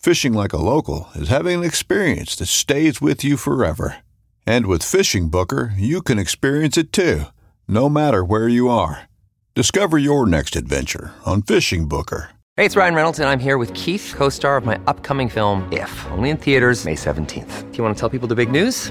Fishing like a local is having an experience that stays with you forever. And with Fishing Booker, you can experience it too, no matter where you are. Discover your next adventure on Fishing Booker. Hey, it's Ryan Reynolds, and I'm here with Keith, co star of my upcoming film, If, only in theaters, May 17th. Do you want to tell people the big news?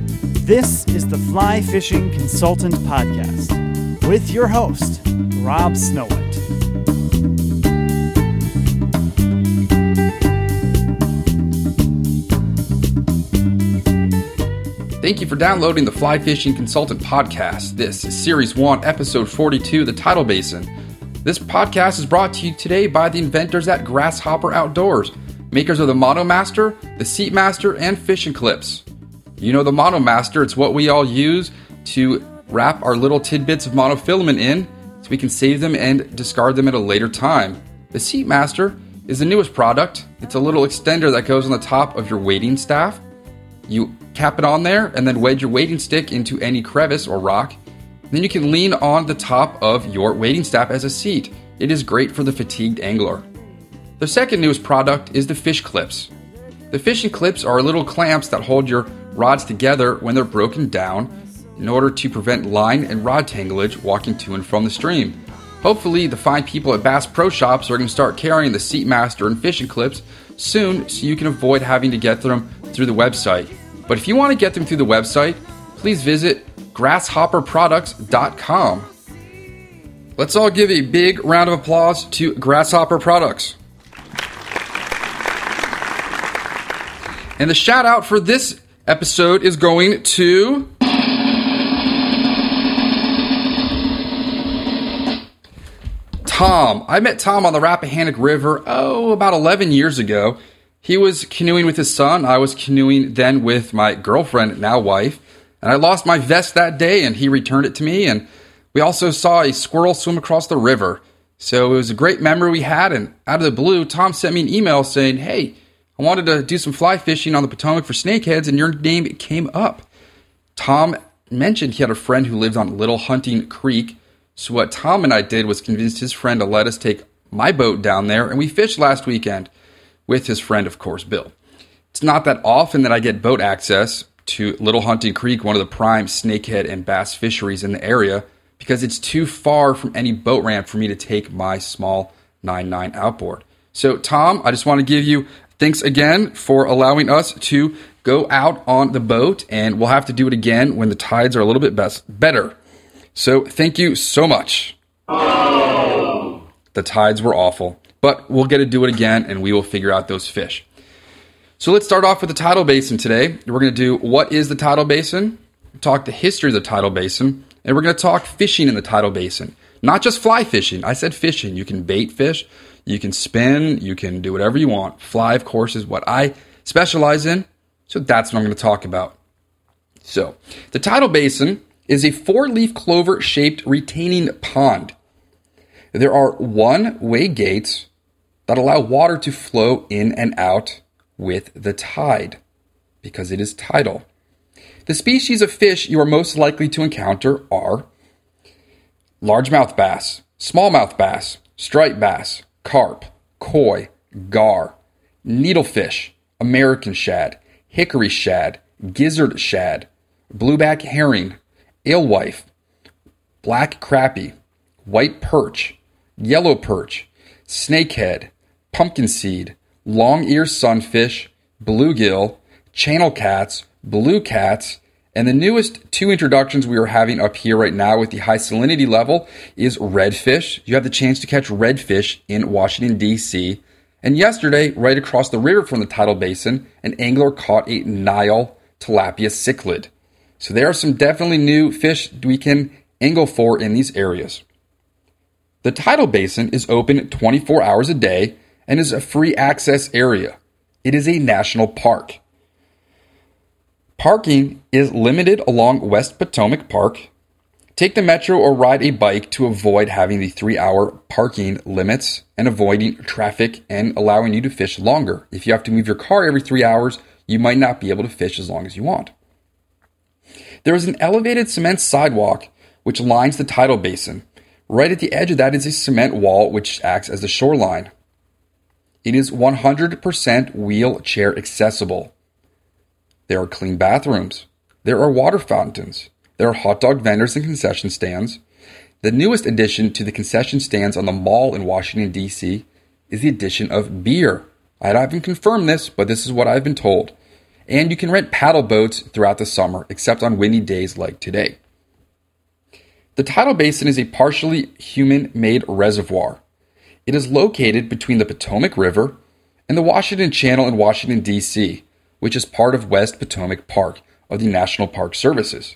this is the Fly Fishing Consultant Podcast with your host, Rob Snowhite. Thank you for downloading the Fly Fishing Consultant Podcast. This is Series 1, Episode 42, The Tidal Basin. This podcast is brought to you today by the inventors at Grasshopper Outdoors, makers of the Monomaster, the Seatmaster, and fishing clips. You know the Monomaster, it's what we all use to wrap our little tidbits of monofilament in so we can save them and discard them at a later time. The Seatmaster is the newest product. It's a little extender that goes on the top of your wading staff. You cap it on there and then wedge your wading stick into any crevice or rock. Then you can lean on the top of your wading staff as a seat. It is great for the fatigued angler. The second newest product is the fish clips. The fishing clips are little clamps that hold your rods together when they're broken down in order to prevent line and rod tanglage walking to and from the stream. Hopefully, the fine people at Bass Pro Shops are going to start carrying the Seatmaster and fishing clips soon so you can avoid having to get them through the website. But if you want to get them through the website, please visit grasshopperproducts.com. Let's all give a big round of applause to Grasshopper Products. And the shout out for this episode is going to. Tom. I met Tom on the Rappahannock River, oh, about 11 years ago. He was canoeing with his son. I was canoeing then with my girlfriend, now wife. And I lost my vest that day, and he returned it to me. And we also saw a squirrel swim across the river. So it was a great memory we had. And out of the blue, Tom sent me an email saying, Hey, I wanted to do some fly fishing on the Potomac for snakeheads, and your name came up. Tom mentioned he had a friend who lived on Little Hunting Creek. So what Tom and I did was convince his friend to let us take my boat down there, and we fished last weekend with his friend, of course, Bill. It's not that often that I get boat access to Little Hunting Creek, one of the prime snakehead and bass fisheries in the area, because it's too far from any boat ramp for me to take my small 9.9 outboard. So, Tom, I just want to give you thanks again for allowing us to go out on the boat, and we'll have to do it again when the tides are a little bit best, better. So, thank you so much. The tides were awful, but we'll get to do it again, and we will figure out those fish. So let's start off with the tidal basin today. We're going to do what is the tidal basin, talk the history of the tidal basin, And we're going to talk fishing in the tidal basin. Not just fly fishing. I said fishing. You can bait fish, you can spin, you can do whatever you want. Fly, of course, is what I specialize in. So that's what I'm going to talk about. So, the tidal basin is a four leaf clover shaped retaining pond. There are one way gates that allow water to flow in and out with the tide because it is tidal. The species of fish you are most likely to encounter are largemouth bass, smallmouth bass, striped bass, carp, koi, gar, needlefish, American shad, hickory shad, gizzard shad, blueback herring, alewife, black crappie, white perch, yellow perch, snakehead, pumpkin seed, long ear sunfish, bluegill, channel cats, blue cats, and the newest two introductions we are having up here right now with the high salinity level is redfish. You have the chance to catch redfish in Washington, D.C. And yesterday, right across the river from the tidal basin, an angler caught a Nile tilapia cichlid. So there are some definitely new fish we can angle for in these areas. The tidal basin is open 24 hours a day and is a free access area. It is a national park. Parking is limited along West Potomac Park. Take the metro or ride a bike to avoid having the three hour parking limits and avoiding traffic and allowing you to fish longer. If you have to move your car every three hours, you might not be able to fish as long as you want. There is an elevated cement sidewalk which lines the tidal basin. Right at the edge of that is a cement wall which acts as the shoreline. It is 100% wheelchair accessible. There are clean bathrooms. There are water fountains. There are hot dog vendors and concession stands. The newest addition to the concession stands on the mall in Washington, D.C. is the addition of beer. I haven't confirmed this, but this is what I've been told. And you can rent paddle boats throughout the summer, except on windy days like today. The tidal basin is a partially human made reservoir. It is located between the Potomac River and the Washington Channel in Washington, D.C which is part of West Potomac Park of the National Park Services.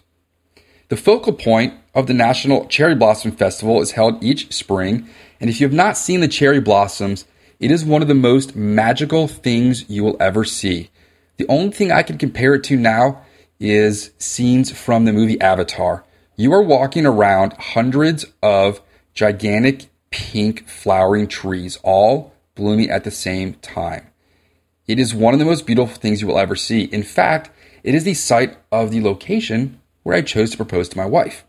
The focal point of the National Cherry Blossom Festival is held each spring, and if you have not seen the cherry blossoms, it is one of the most magical things you will ever see. The only thing I can compare it to now is scenes from the movie Avatar. You are walking around hundreds of gigantic pink flowering trees, all blooming at the same time. It is one of the most beautiful things you will ever see. In fact, it is the site of the location where I chose to propose to my wife.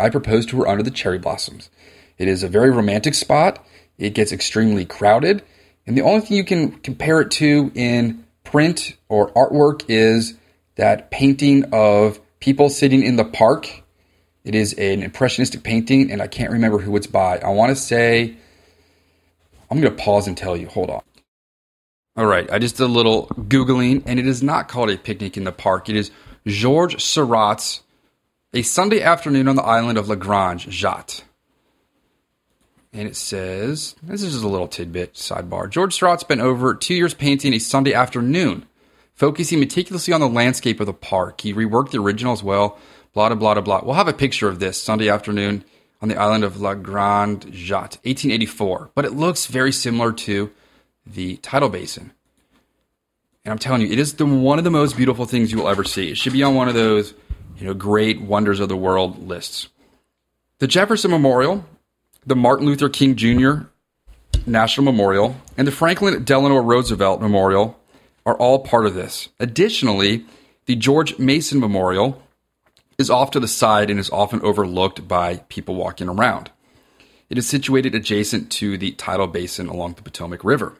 I proposed to her under the cherry blossoms. It is a very romantic spot. It gets extremely crowded. And the only thing you can compare it to in print or artwork is that painting of people sitting in the park. It is an impressionistic painting, and I can't remember who it's by. I want to say, I'm going to pause and tell you. Hold on. All right, I just did a little Googling, and it is not called a picnic in the park. It is Georges Seurat's A Sunday Afternoon on the Island of La Grande Jatte. And it says, this is just a little tidbit, sidebar. George Seurat spent over two years painting a Sunday afternoon, focusing meticulously on the landscape of the park. He reworked the original as well, blah, blah, blah, blah. We'll have a picture of this Sunday afternoon on the island of La Grande Jatte, 1884. But it looks very similar to the tidal basin. And I'm telling you, it is the, one of the most beautiful things you will ever see. It should be on one of those, you know, great wonders of the world lists. The Jefferson Memorial, the Martin Luther King Jr. National Memorial, and the Franklin Delano Roosevelt Memorial are all part of this. Additionally, the George Mason Memorial is off to the side and is often overlooked by people walking around. It is situated adjacent to the tidal basin along the Potomac River.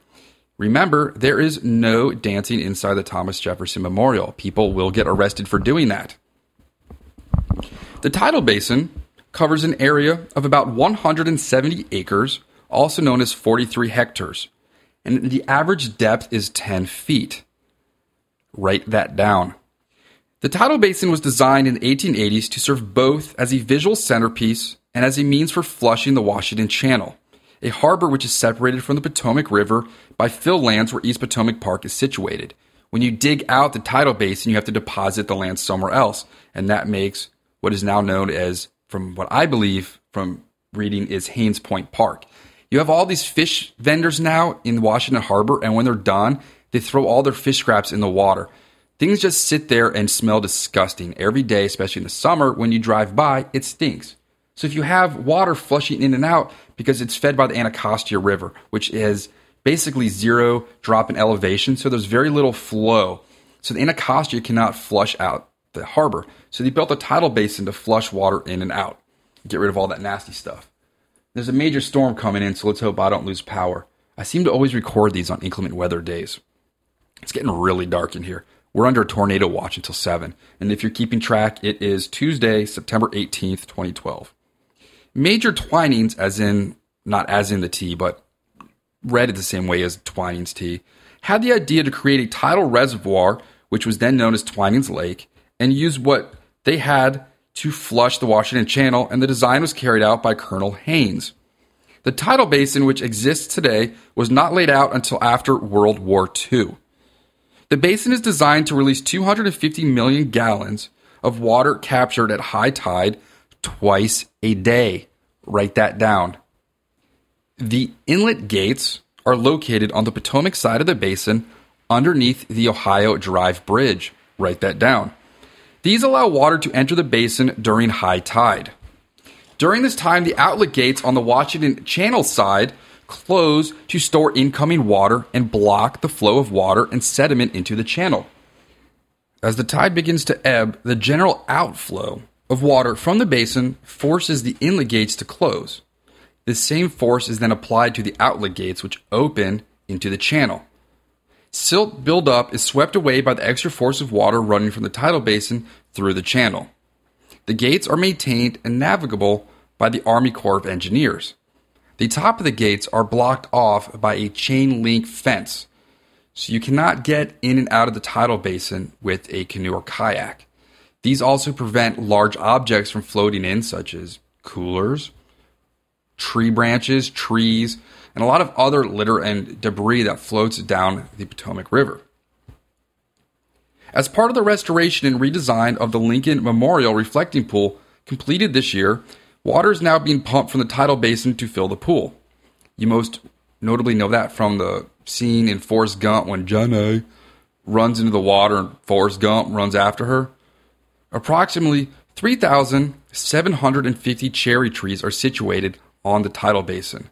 Remember, there is no dancing inside the Thomas Jefferson Memorial. People will get arrested for doing that. The tidal basin covers an area of about 170 acres, also known as 43 hectares, and the average depth is 10 feet. Write that down. The tidal basin was designed in the 1880s to serve both as a visual centerpiece and as a means for flushing the Washington Channel a harbor which is separated from the Potomac River by fill lands where East Potomac Park is situated. When you dig out the tidal basin, you have to deposit the land somewhere else, and that makes what is now known as from what I believe from reading, is Hains Point Park. You have all these fish vendors now in Washington Harbor, and when they're done, they throw all their fish scraps in the water. Things just sit there and smell disgusting every day, especially in the summer. When you drive by, it stinks. So if you have water flushing in and out because it's fed by the Anacostia River, which is basically zero drop in elevation, so there's very little flow. So the Anacostia cannot flush out the harbor. So they built a tidal basin to flush water in and out, get rid of all that nasty stuff. There's a major storm coming in, so let's hope I don't lose power. I seem to always record these on inclement weather days. It's getting really dark in here. We're under a tornado watch until 7. And if you're keeping track, it is Tuesday, September 18th, 2012. Major Twinings, as in, not as in the tea, but read it the same way as Twinings tea, had the idea to create a tidal reservoir, which was then known as Twinings Lake, and use what they had to flush the Washington Channel, and the design was carried out by Colonel Hains. The tidal basin, which exists today, was not laid out until after World War II. The basin is designed to release 250 million gallons of water captured at high tide twice a day. Write that down. The inlet gates are located on the Potomac side of the basin underneath the Ohio Drive Bridge. Write that down. These allow water to enter the basin during high tide. During this time, the outlet gates on the Washington Channel side close to store incoming water and block the flow of water and sediment into the channel. As the tide begins to ebb, the general outflow of water from the basin forces the inlet gates to close. This same force is then applied to the outlet gates, which open into the channel. Silt buildup is swept away by the extra force of water running from the tidal basin through the channel. The gates are maintained and navigable by the Army Corps of Engineers. The top of the gates are blocked off by a chain link fence, so you cannot get in and out of the tidal basin with a canoe or kayak. These also prevent large objects from floating in, such as coolers, tree branches, trees, and a lot of other litter and debris that floats down the Potomac River. As part of the restoration and redesign of the Lincoln Memorial Reflecting Pool completed this year, Water is now being pumped from the tidal basin to fill the pool. You most notably know that from the scene in Forrest Gump when Jenny runs into the water and Forrest Gump runs after her. Approximately 3,750 cherry trees are situated on the tidal basin.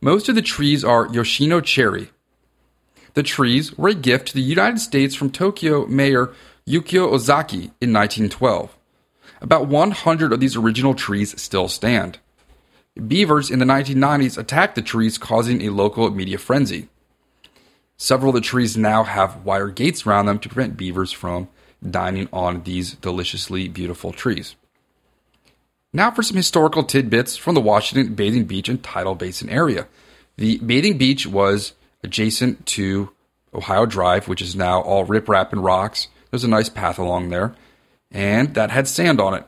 Most of the trees are Yoshino cherry. The trees were a gift to the United States from Tokyo Mayor Yukio Ozaki in 1912. About 100 of these original trees still stand. Beavers in the 1990s attacked the trees, causing a local media frenzy. Several of the trees now have wire gates around them to prevent beavers from dining on these deliciously beautiful trees. Now for some historical tidbits from the Washington Bathing Beach and Tidal Basin area. The bathing beach was adjacent to Ohio Drive, which is now all riprap and rocks. There's a nice path along there and that had sand on it.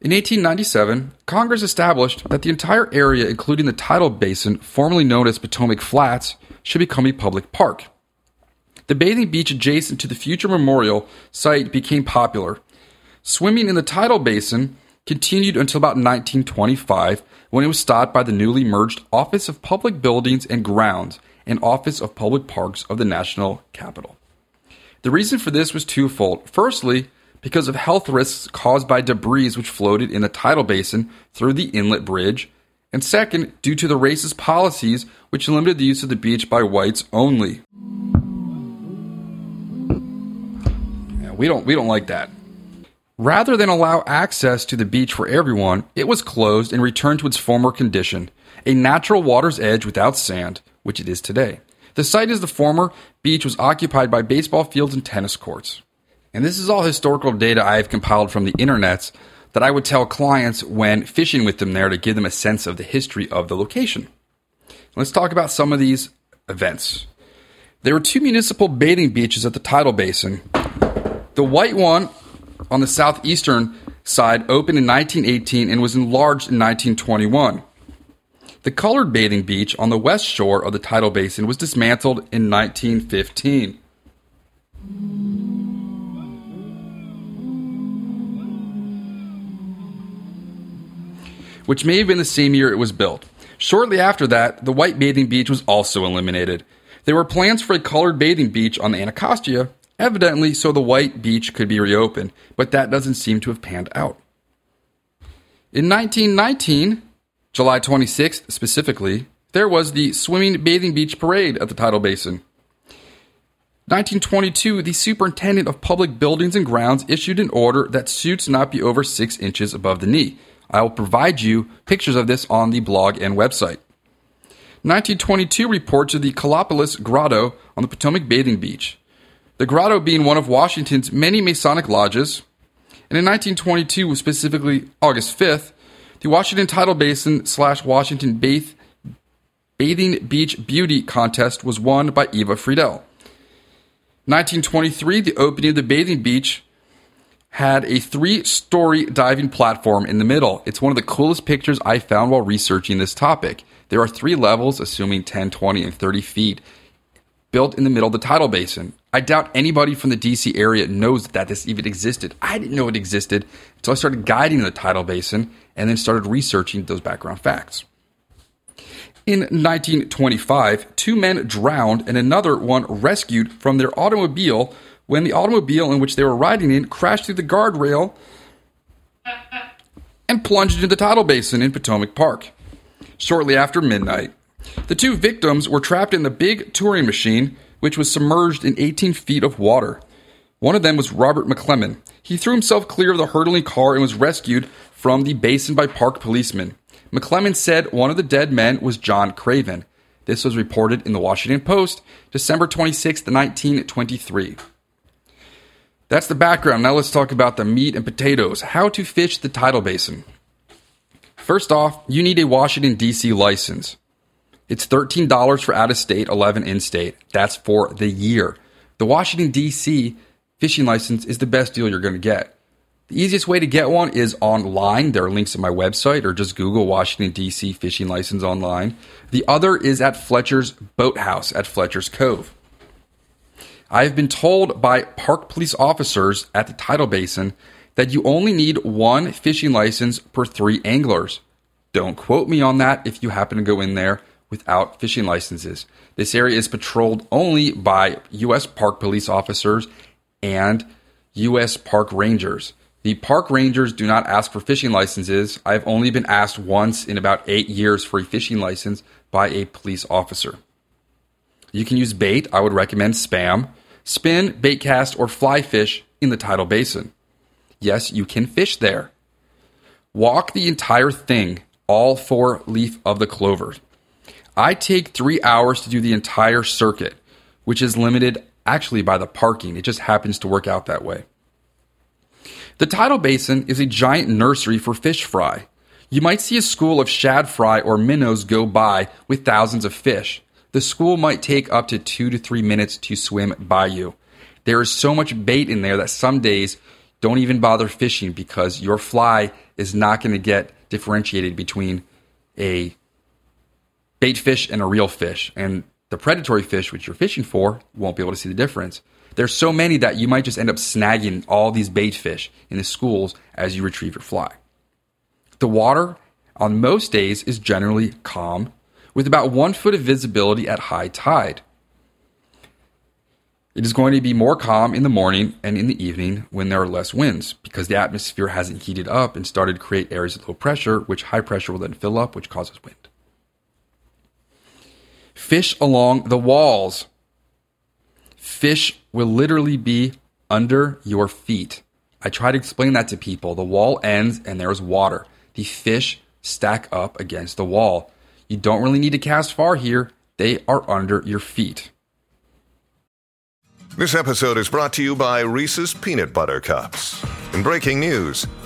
In 1897, Congress established that the entire area, including the tidal basin, formerly known as Potomac Flats, should become a public park. The bathing beach adjacent to the future memorial site became popular. Swimming in the tidal basin continued until about 1925 when it was stopped by the newly merged Office of Public Buildings and Grounds and Office of Public Parks of the National Capital. The reason for this was twofold. Firstly, because of health risks caused by debris which floated in the tidal basin through the inlet bridge, and second, due to the racist policies which limited the use of the beach by whites only. We don't we don't like that. Rather than allow access to the beach for everyone, it was closed and returned to its former condition, a natural water's edge without sand, which it is today. The site is the former beach was occupied by baseball fields and tennis courts. And this is all historical data I have compiled from the internets that I would tell clients when fishing with them there to give them a sense of the history of the location. Let's talk about some of these events. There were two municipal bathing beaches at the tidal basin. The white one on the southeastern side opened in 1918 and was enlarged in 1921. The colored bathing beach on the west shore of the tidal basin was dismantled in 1915. which may have been the same year it was built. Shortly after that, the white bathing beach was also eliminated. There were plans for a colored bathing beach on the Anacostia, evidently so the white beach could be reopened, but that doesn't seem to have panned out. In 1919, July 26th specifically, there was the Swimming Bathing Beach Parade at the tidal basin. 1922, the Superintendent of Public Buildings and Grounds issued an order that suits not be over six inches above the knee. I will provide you pictures of this on the blog and website. 1922 reports of the Kallipolis Grotto on the Potomac Bathing Beach. The grotto being one of Washington's many Masonic lodges. And in 1922, specifically August 5th, the Washington Tidal Basin slash Washington Bath, Bathing Beach Beauty contest was won by Eva Friedel. 1923, the opening of the bathing beach had a three story diving platform in the middle. It's one of the coolest pictures I found while researching this topic. There are three levels, assuming 10, 20, and 30 feet, built in the middle of the tidal basin. I doubt anybody from the DC area knows that this even existed. I didn't know it existed until I started guiding the tidal basin and then started researching those background facts. In 1925, two men drowned and another one rescued from their automobile when the automobile in which they were riding in crashed through the guardrail and plunged into the tidal basin in Potomac Park. Shortly after midnight, the two victims were trapped in the big touring machine, which was submerged in 18 feet of water. One of them was Robert McClellan. He threw himself clear of the hurtling car and was rescued from the basin by park policemen. McClellan said one of the dead men was John Craven. This was reported in the Washington Post, December 26, 1923. That's the background. Now let's talk about the meat and potatoes. How to fish the tidal basin. First off, you need a Washington, D.C. license. It's $13 for out of state, 11 in state. That's for the year. The Washington, D.C. fishing license is the best deal you're going to get. The easiest way to get one is online. There are links at my website, or just Google Washington, D.C. fishing license online. The other is at Fletcher's Boathouse at Fletcher's Cove. I have been told by park police officers at the tidal basin that you only need one fishing license per three anglers. Don't quote me on that if you happen to go in there without fishing licenses. This area is patrolled only by U.S. Park Police officers and U.S. Park Rangers. The park rangers do not ask for fishing licenses. I've only been asked once in about eight years for a fishing license by a police officer. You can use bait. I would recommend spam, spin, bait cast, or fly fish in the tidal basin. Yes, you can fish there. Walk the entire thing, all four leaf of the clover. I take three hours to do the entire circuit, which is limited actually by the parking. It just happens to work out that way. The tidal basin is a giant nursery for fish fry. You might see a school of shad fry or minnows go by with thousands of fish. The school might take up to two to three minutes to swim by you. There is so much bait in there that some days don't even bother fishing because your fly is not going to get differentiated between a bait fish and a real fish. And the predatory fish, which you're fishing for, won't be able to see the difference. There's so many that you might just end up snagging all these bait fish in the schools as you retrieve your fly. The water on most days is generally calm, with about one foot of visibility at high tide. It is going to be more calm in the morning and in the evening when there are less winds because the atmosphere hasn't heated up and started to create areas of low pressure, which high pressure will then fill up, which causes wind. Fish along the walls fish will literally be under your feet. I try to explain that to people. The wall ends and there's water. The fish stack up against the wall. You don't really need to cast far here, they are under your feet. This episode is brought to you by Reese's Peanut Butter Cups. In breaking news,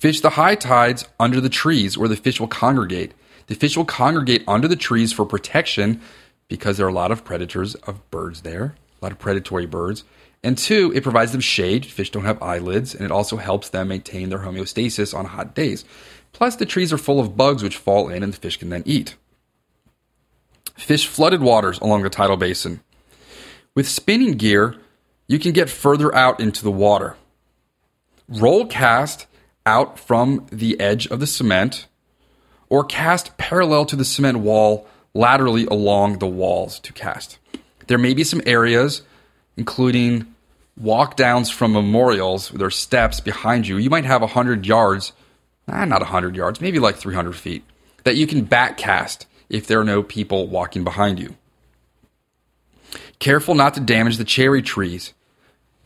Fish the high tides under the trees where the fish will congregate. The fish will congregate under the trees for protection because there are a lot of predators of birds there, a lot of predatory birds. And two, it provides them shade. Fish don't have eyelids, and it also helps them maintain their homeostasis on hot days. Plus, the trees are full of bugs which fall in and the fish can then eat. Fish flooded waters along the tidal basin. With spinning gear, you can get further out into the water. Roll cast out from the edge of the cement or cast parallel to the cement wall laterally along the walls to cast. There may be some areas, including walk downs from memorials, there are steps behind you. You might have 100 yards, eh, not 100 yards, maybe like 300 feet, that you can back cast if there are no people walking behind you. Careful not to damage the cherry trees.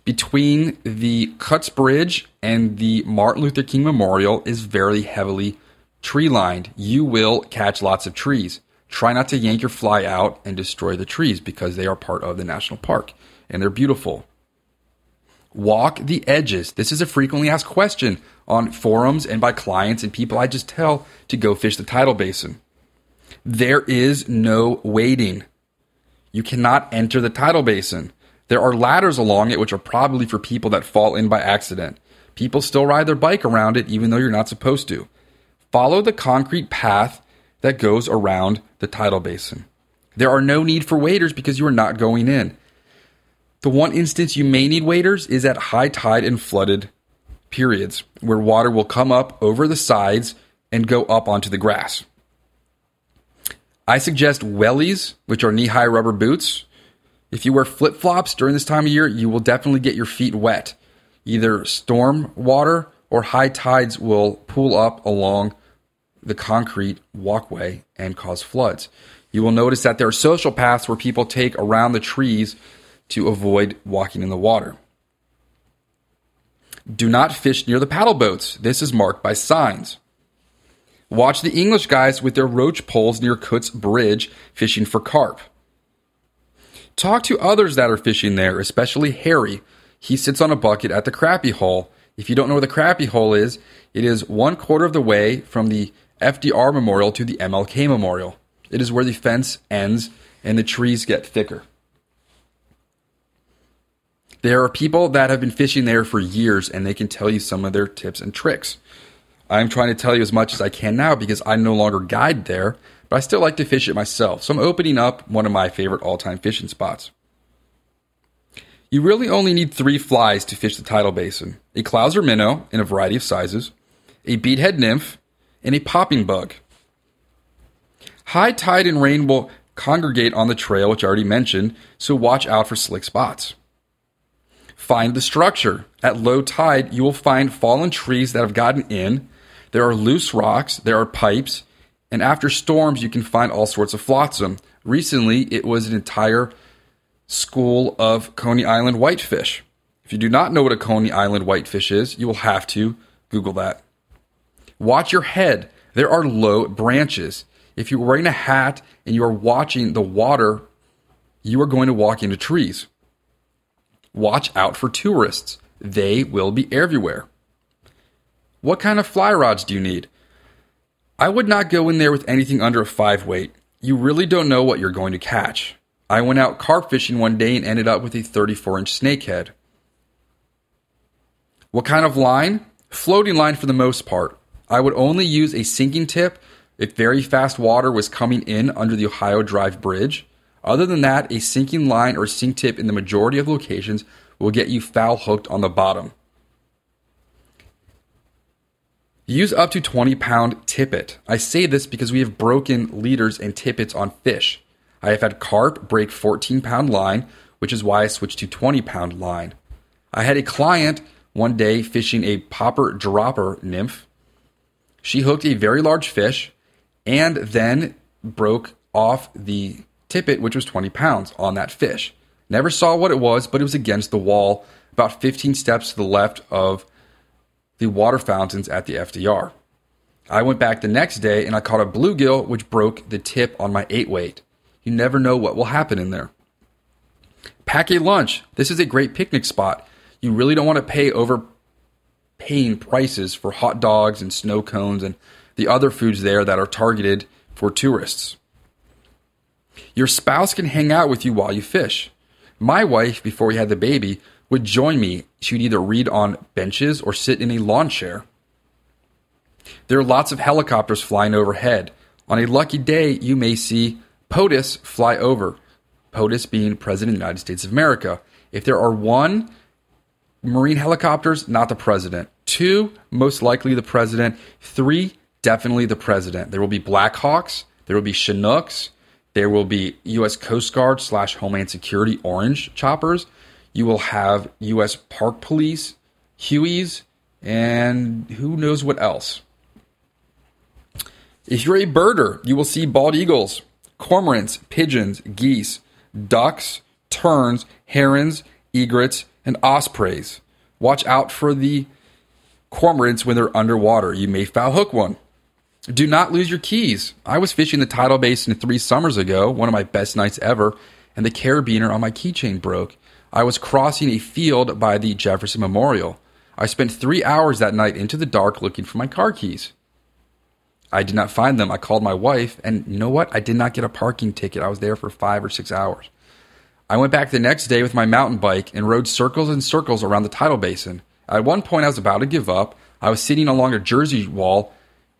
Between the Kutz Bridge and the Martin Luther King Memorial is very heavily tree lined. You will catch lots of trees. Try not to yank your fly out and destroy the trees because they are part of the national park and they're beautiful. Walk the edges. This is a frequently asked question on forums and by clients and people I just tell to go fish the tidal basin. There is no wading. You cannot enter the tidal basin. There are ladders along it, which are probably for people that fall in by accident. People still ride their bike around it, even though you're not supposed to. Follow the concrete path that goes around the tidal basin. There are no need for waders because you are not going in. The one instance you may need waders is at high tide and flooded periods, where water will come up over the sides and go up onto the grass. I suggest wellies, which are knee high rubber boots. If you wear flip flops during this time of year, you will definitely get your feet wet. Either storm water or high tides will pool up along the concrete walkway and cause floods. You will notice that there are social paths where people take around the trees to avoid walking in the water. Do not fish near the paddle boats. This is marked by signs. Watch the English guys with their roach poles near Kutz Bridge fishing for carp. Talk to others that are fishing there, especially Harry. He sits on a bucket at the crappie hole. If you don't know where the crappie hole is, it is one quarter of the way from the FDR Memorial to the MLK Memorial. It is where the fence ends and the trees get thicker. There are people that have been fishing there for years and they can tell you some of their tips and tricks. I'm trying to tell you as much as I can now because I no longer guide there, but I still like to fish it myself. So I'm opening up one of my favorite all time fishing spots. You really only need three flies to fish the tidal basin a Clouser minnow in a variety of sizes, a beadhead nymph, and a popping bug. High tide and rain will congregate on the trail, which I already mentioned, so watch out for slick spots. Find the structure. At low tide, you will find fallen trees that have gotten in. There are loose rocks, there are pipes, and after storms, you can find all sorts of flotsam. Recently, it was an entire school of Coney Island whitefish. If you do not know what a Coney Island whitefish is, you will have to Google that. Watch your head. There are low branches. If you're wearing a hat and you are watching the water, you are going to walk into trees. Watch out for tourists. They will be everywhere. What kind of fly rods do you need? I would not go in there with anything under a 5 weight. You really don't know what you're going to catch. I went out carp fishing one day and ended up with a 34 inch snakehead. What kind of line? Floating line for the most part. I would only use a sinking tip if very fast water was coming in under the Ohio Drive Bridge. Other than that, a sinking line or sink tip in the majority of locations will get you foul hooked on the bottom. Use up to 20 pound tippet. I say this because we have broken leaders and tippets on fish. I have had carp break 14 pound line, which is why I switched to 20 pound line. I had a client one day fishing a popper dropper nymph. She hooked a very large fish and then broke off the tippet, which was 20 pounds, on that fish. Never saw what it was, but it was against the wall, about 15 steps to the left of the water fountains at the FDR. I went back the next day and I caught a bluegill, which broke the tip on my eight weight. You never know what will happen in there. Pack a lunch. This is a great picnic spot. You really don't want to pay overpaying prices for hot dogs and snow cones and the other foods there that are targeted for tourists. Your spouse can hang out with you while you fish. My wife, before we had the baby, would join me. She would either read on benches or sit in a lawn chair. There are lots of helicopters flying overhead. On a lucky day, you may see POTUS fly over. POTUS being President of the United States of America. If there are one, Marine helicopters, not the president. Two, most likely the president. Three, definitely the president. There will be Blackhawks. There will be Chinooks. There will be U.S. Coast Guard slash Homeland Security Orange choppers. You will have U.S. Park Police, Hueys, and who knows what else. If you're a birder, you will see bald eagles, cormorants, pigeons, geese, ducks, terns, herons, egrets, and ospreys. Watch out for the cormorants when they're underwater. You may foul hook one. Do not lose your keys. I was fishing the tidal basin three summers ago, one of my best nights ever, and the carabiner on my keychain broke. I was crossing a field by the Jefferson Memorial. I spent three hours that night into the dark looking for my car keys. I did not find them. I called my wife, and you know what? I did not get a parking ticket. I was there for five or six hours. I went back the next day with my mountain bike and rode circles and circles around the tidal basin. At one point, I was about to give up. I was sitting along a Jersey wall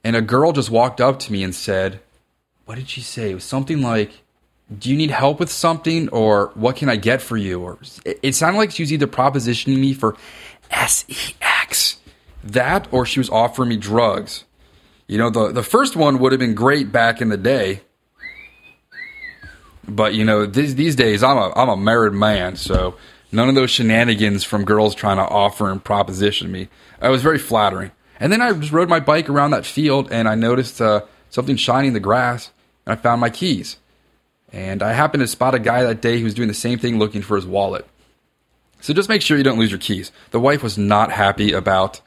and a girl just walked up to me and said, What did she say? It was something like, Do you need help with something? Or what can I get for you? Or it sounded like she was either propositioning me for sex, that, or she was offering me drugs. You know, the, the first one would have been great back in the day. But, you know, these, these days I'm a, I'm a married man, so none of those shenanigans from girls trying to offer and proposition me. It was very flattering. And then I just rode my bike around that field and I noticed uh, something shiny in the grass and I found my keys. And I happened to spot a guy that day who was doing the same thing looking for his wallet. So just make sure you don't lose your keys. The wife was not happy about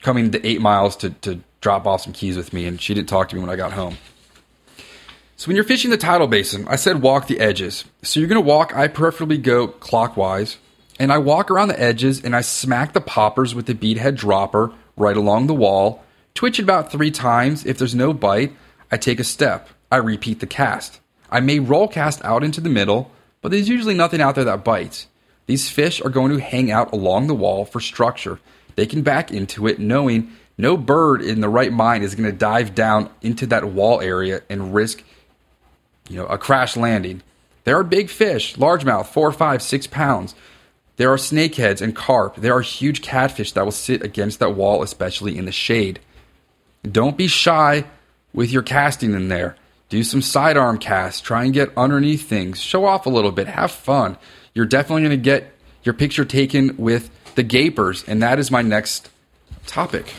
coming the eight miles to, to drop off some keys with me, and she didn't talk to me when I got home. So when you're fishing the tidal basin, I said walk the edges. So you're to walk, I preferably go clockwise, and I walk around the edges and I smack the poppers with the beadhead dropper right along the wall, twitch it about three times. If there's no bite, I take a step. I repeat the cast. I may roll cast out into the middle, but there's usually nothing out there that bites. These fish are going to hang out along the wall for structure. They can back into it knowing no bird in the right mind is going to dive down into that wall area and risk you know a crash landing. There are big fish, largemouth, four, five, six pounds. There are snakeheads and carp. There are huge catfish that will sit against that wall, especially in the shade. Don't be shy with your casting in there. Do some sidearm casts. Try and get underneath things. Show off a little bit. Have fun. You're definitely going to get your picture taken with the gapers, and that is my next topic.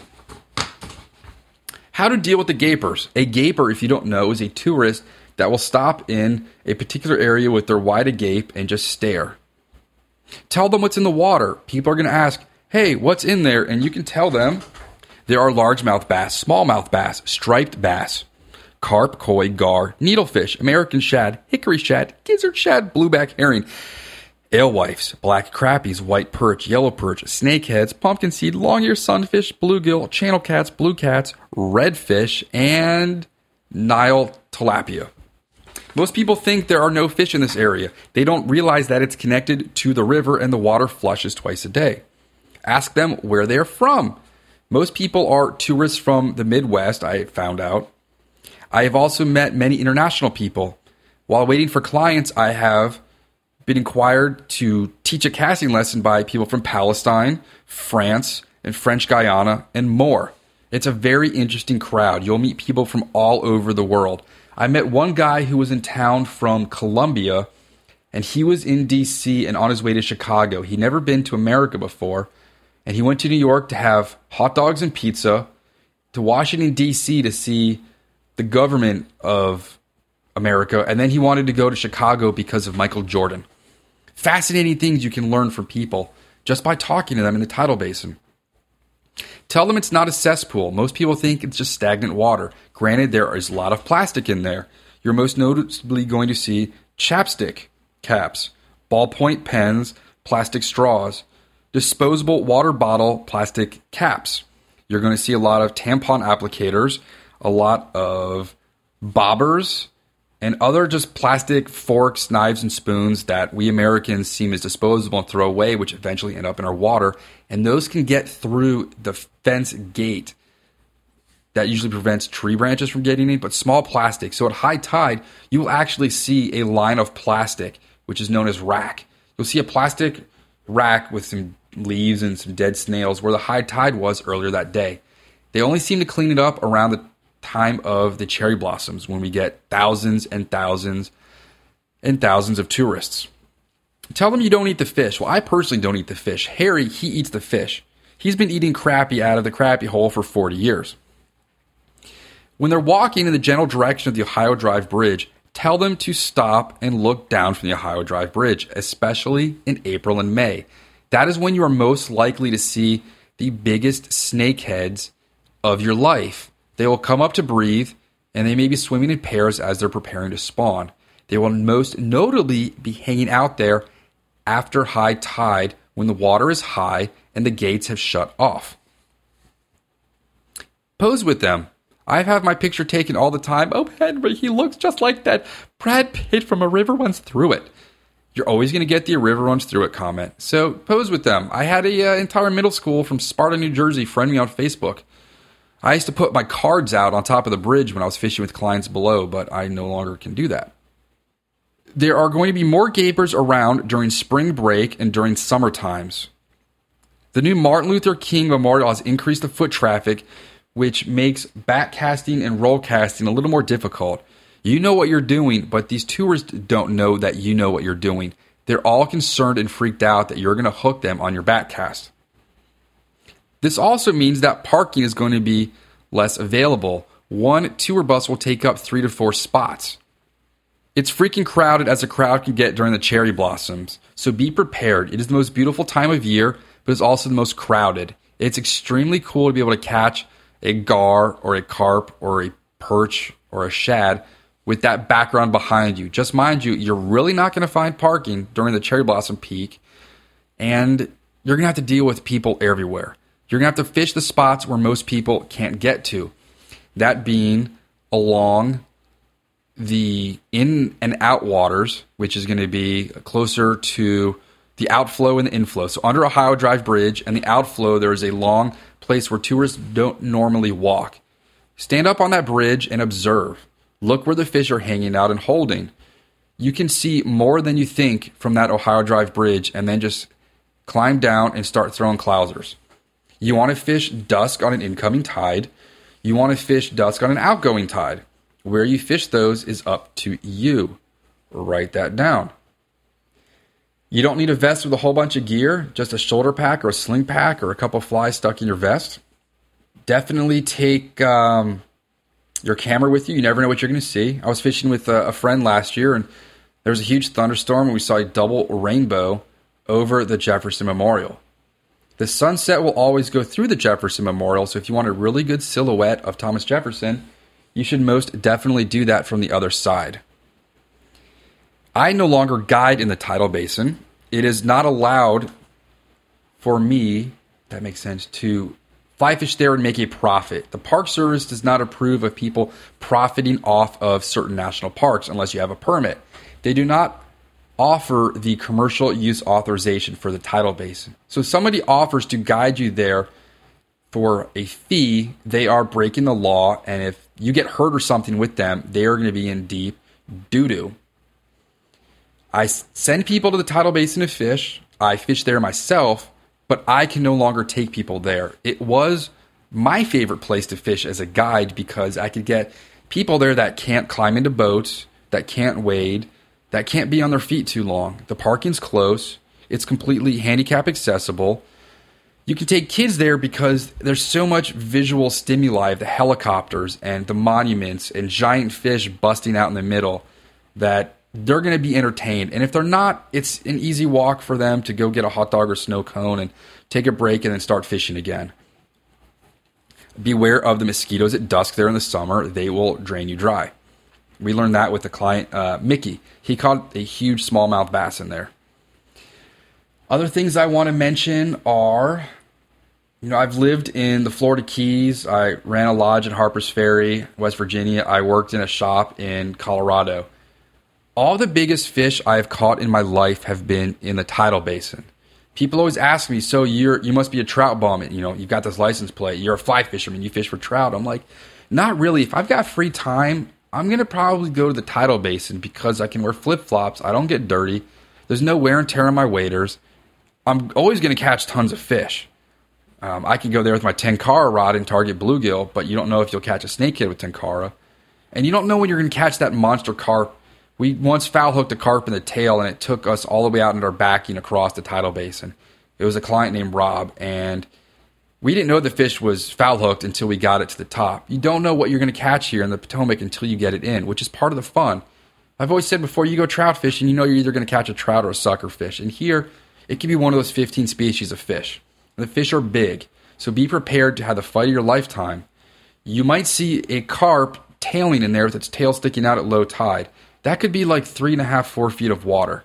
How to deal with the gapers. A gaper, if you don't know, is a tourist that will stop in a particular area with their wide agape and just stare. Tell them what's in the water. People are going to ask, hey, what's in there? And you can tell them there are largemouth bass, smallmouth bass, striped bass, carp, koi, gar, needlefish, American shad, hickory shad, gizzard shad, blueback herring, alewives, black crappies, white perch, yellow perch, snakeheads, pumpkin seed, long ear sunfish, bluegill, channel cats, blue cats, redfish, and Nile tilapia. Most people think there are no fish in this area. They don't realize that it's connected to the river and the water flushes twice a day. Ask them where they're from. Most people are tourists from the Midwest, I found out. I have also met many international people. While waiting for clients, I have been inquired to teach a casting lesson by people from Palestine, France, and French Guiana, and more. It's a very interesting crowd. You'll meet people from all over the world. I met one guy who was in town from Colombia, and he was in DC and on his way to Chicago. He'd never been to America before, and he went to New York to have hot dogs and pizza, to Washington, DC to see the government of America, and then he wanted to go to Chicago because of Michael Jordan. Fascinating things you can learn from people just by talking to them in the tidal basin. Tell them it's not a cesspool. Most people think it's just stagnant water. Granted, there is a lot of plastic in there. You're most noticeably going to see chapstick caps, ballpoint pens, plastic straws, disposable water bottle plastic caps. You're going to see a lot of tampon applicators, a lot of bobbers, and other just plastic forks, knives, and spoons that we Americans seem as disposable and throw away, which eventually end up in our water. And those can get through the fence gate that usually prevents tree branches from getting in, but small plastic. So at high tide, you will actually see a line of plastic, which is known as rack. You'll see a plastic rack with some leaves and some dead snails where the high tide was earlier that day. They only seem to clean it up around the time of the cherry blossoms when we get thousands and thousands and thousands of tourists. Tell them you don't eat the fish. Well, I personally don't eat the fish. Harry, he eats the fish. He's been eating crappie out of the crappie hole for 40 years. When they're walking in the general direction of the Ohio Drive Bridge, tell them to stop and look down from the Ohio Drive Bridge, especially in April and May. That is when you are most likely to see the biggest snakeheads of your life. They will come up to breathe, and they may be swimming in pairs as they're preparing to spawn. They will most notably be hanging out there after high tide when the water is high and the gates have shut off. Pose with them. I have my picture taken all the time. Oh, Henry, he looks just like that Brad Pitt from A River Runs Through It. You're always going to get the A River Runs Through It comment. So pose with them. I had an uh, entire middle school from Sparta, New Jersey, friend me on Facebook. I used to put my cards out on top of the bridge when I was fishing with clients below, but I no longer can do that. There are going to be more gapers around during spring break and during summer times. The new Martin Luther King Memorial has increased the foot traffic, which makes back casting and roll casting a little more difficult. You know what you're doing, but these tourists don't know that you know what you're doing. They're all concerned and freaked out that you're going to hook them on your back cast. This also means that parking is going to be less available. One tour bus will take up three to four spots. It's freaking crowded as a crowd can get during the cherry blossoms, so be prepared. It is the most beautiful time of year, but it's also the most crowded. It's extremely cool to be able to catch a gar or a carp or a perch or a shad with that background behind you. Just mind you, you're really not going to find parking during the cherry blossom peak, and you're going to have to deal with people everywhere. You're going to have to fish the spots where most people can't get to. That being along the in and out waters, which is going to be closer to the outflow and the inflow. So under Ohio Drive Bridge and the outflow, there is a long place where tourists don't normally walk. Stand up on that bridge and observe. Look where the fish are hanging out and holding. You can see more than you think from that Ohio Drive Bridge and then just climb down and start throwing clousers. You want to fish dusk on an incoming tide. You want to fish dusk on an outgoing tide. Where you fish those is up to you. Write that down. You don't need a vest with a whole bunch of gear, just a shoulder pack or a sling pack or a couple flies stuck in your vest. Definitely take um, your camera with you. You never know what you're going to see. I was fishing with a, a friend last year and there was a huge thunderstorm and we saw a double rainbow over the Jefferson Memorial. The sunset will always go through the Jefferson Memorial, so if you want a really good silhouette of Thomas Jefferson, you should most definitely do that from the other side. I no longer guide in the tidal basin. It is not allowed for me, that makes sense, to fly fish there and make a profit. The Park Service does not approve of people profiting off of certain national parks unless you have a permit. They do not offer the commercial use authorization for the tidal basin. So somebody offers to guide you there for a fee, they are breaking the law, and if you get hurt or something with them, they are going to be in deep doo doo. I send people to the tidal basin to fish. I fish there myself, but I can no longer take people there. It was my favorite place to fish as a guide because I could get people there that can't climb into boats, that can't wade, that can't be on their feet too long. The parking's close, it's completely handicap accessible. You can take kids there because there's so much visual stimuli of the helicopters and the monuments and giant fish busting out in the middle that they're going to be entertained. And if they're not, it's an easy walk for them to go get a hot dog or snow cone and take a break and then start fishing again. Beware of the mosquitoes at dusk there in the summer, they will drain you dry. We learned that with the client, uh, Mickey. He caught a huge smallmouth bass in there. Other things I want to mention are You know, I've lived in the Florida Keys. I ran a lodge at Harper's Ferry, West Virginia. I worked in a shop in Colorado. All the biggest fish I've caught in my life have been in the tidal basin. People always ask me, "So you're you must be a trout bum? You know, you've got this license plate. You're a fly fisherman. You fish for trout." I'm like, not really. If I've got free time, I'm gonna probably go to the tidal basin because I can wear flip flops. I don't get dirty. There's no wear and tear on my waders. I'm always gonna catch tons of fish. Um, I can go there with my tenkara rod and target bluegill, but you don't know if you'll catch a snakehead with tenkara, and you don't know when you're going to catch that monster carp. We once foul hooked a carp in the tail, and it took us all the way out into our backing across the tidal basin. It was a client named Rob, and we didn't know the fish was foul hooked until we got it to the top. You don't know what you're going to catch here in the Potomac until you get it in, which is part of the fun. I've always said before you go trout fishing, you know you're either going to catch a trout or a sucker fish, and here it could be one of those 15 species of fish. The fish are big, so be prepared to have the fight of your lifetime. You might see a carp tailing in there with its tail sticking out at low tide. That could be like three and a half, four feet of water.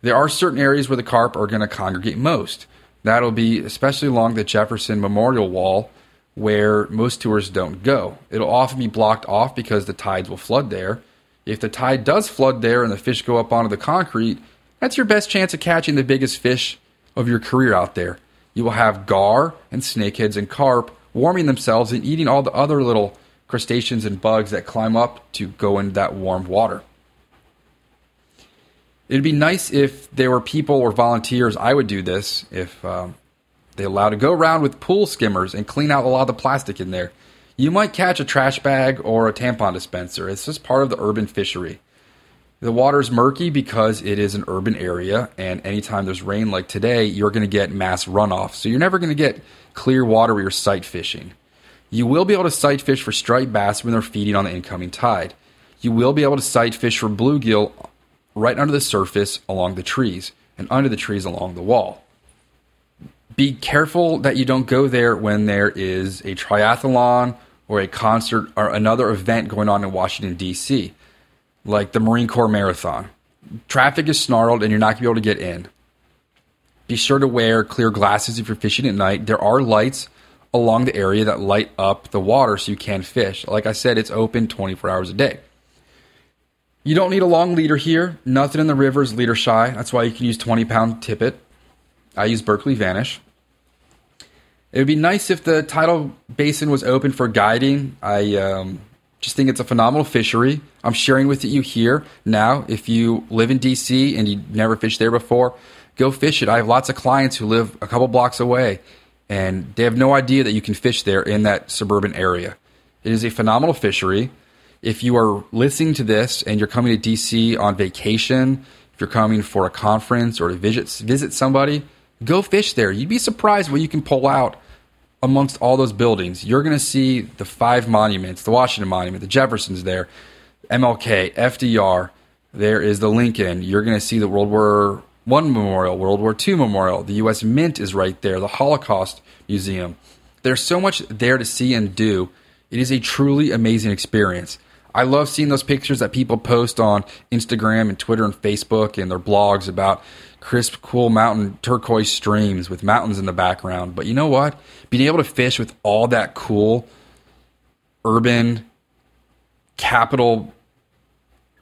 There are certain areas where the carp are going to congregate most. That'll be especially along the Jefferson Memorial Wall, where most tours don't go. It'll often be blocked off because the tides will flood there. If the tide does flood there and the fish go up onto the concrete, that's your best chance of catching the biggest fish of your career out there. You will have gar and snakeheads and carp warming themselves and eating all the other little crustaceans and bugs that climb up to go in that warm water. It'd be nice if there were people or volunteers. I would do this if um, they allowed to go around with pool skimmers and clean out a lot of the plastic in there. You might catch a trash bag or a tampon dispenser. It's just part of the urban fishery. The water's murky because it is an urban area, and anytime there's rain like today, you're going to get mass runoff. So you're never going to get clear water where you're sight fishing. You will be able to sight fish for striped bass when they're feeding on the incoming tide. You will be able to sight fish for bluegill right under the surface along the trees and under the trees along the wall. Be careful that you don't go there when there is a triathlon or a concert or another event going on in Washington, D.C like the Marine Corps Marathon. Traffic is snarled and you're not going to be able to get in. Be sure to wear clear glasses if you're fishing at night. There are lights along the area that light up the water so you can fish. Like I said, it's open 24 hours a day. You don't need a long leader here. Nothing in the river is leader shy. That's why you can use 20 pound tippet. I use Berkley Vanish. It would be nice if the tidal basin was open for guiding. I um, just think it's a phenomenal fishery. I'm sharing with you here now. If you live in DC and you never fished there before, go fish it. I have lots of clients who live a couple blocks away and they have no idea that you can fish there in that suburban area. It is a phenomenal fishery. If you are listening to this and you're coming to DC on vacation, if you're coming for a conference or to visit visit somebody, go fish there. You'd be surprised what you can pull out amongst all those buildings, you're going to see the five monuments the Washington Monument, the Jefferson's there, MLK, FDR, there is the Lincoln. You're going to see the World War One Memorial, World War II Memorial. The U.S. Mint is right there, the Holocaust Museum. There's so much there to see and do. It is a truly amazing experience. I love seeing those pictures that people post on Instagram and Twitter and Facebook and their blogs about crisp, cool mountain turquoise streams with mountains in the background. But you know what? Being able to fish with all that cool urban capital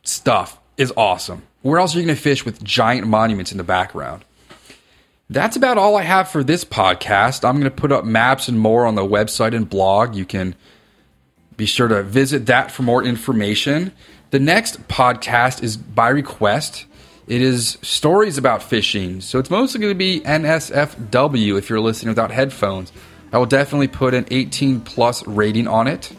stuff is awesome. Where else are you going to fish with giant monuments in the background? That's about all I have for this podcast. I'm going to put up maps and more on the website and blog. You can be sure to visit that for more information. The next podcast is by request. It is stories about fishing. So it's mostly going to be NSFW if you're listening without headphones. I will definitely put an 18 plus rating on it.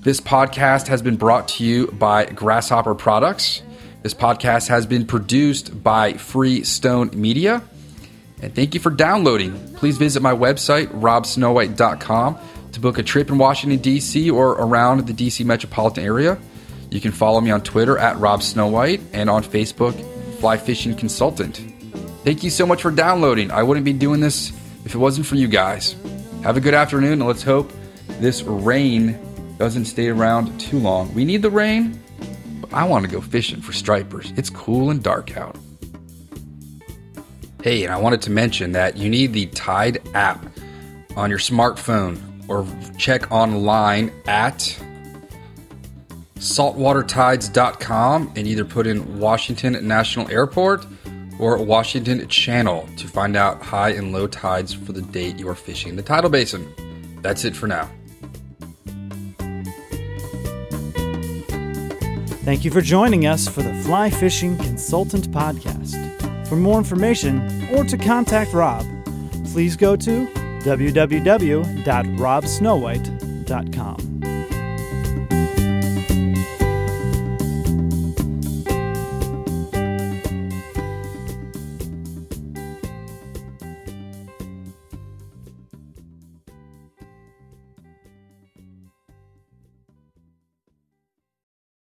This podcast has been brought to you by Grasshopper Products. This podcast has been produced by Freestone Media. And thank you for downloading. Please visit my website, robsnowhite.com, to book a trip in Washington, D.C. or around the D.C. metropolitan area. You can follow me on Twitter at robsnowhite and on Facebook fly fishing consultant. Thank you so much for downloading. I wouldn't be doing this if it wasn't for you guys. Have a good afternoon, and let's hope this rain doesn't stay around too long. We need the rain, but I want to go fishing for stripers. It's cool and dark out. Hey, and I wanted to mention that you need the Tide app. on your smartphone or check online at saltwatertides.com and either put in Washington National Airport or Washington Channel to find out high and low tides for the date you are fishing the tidal basin. That's it for now. Thank you for joining us for the Fly Fishing Consultant Podcast. For more information or to contact Rob, please go to www.robsnowhite.com.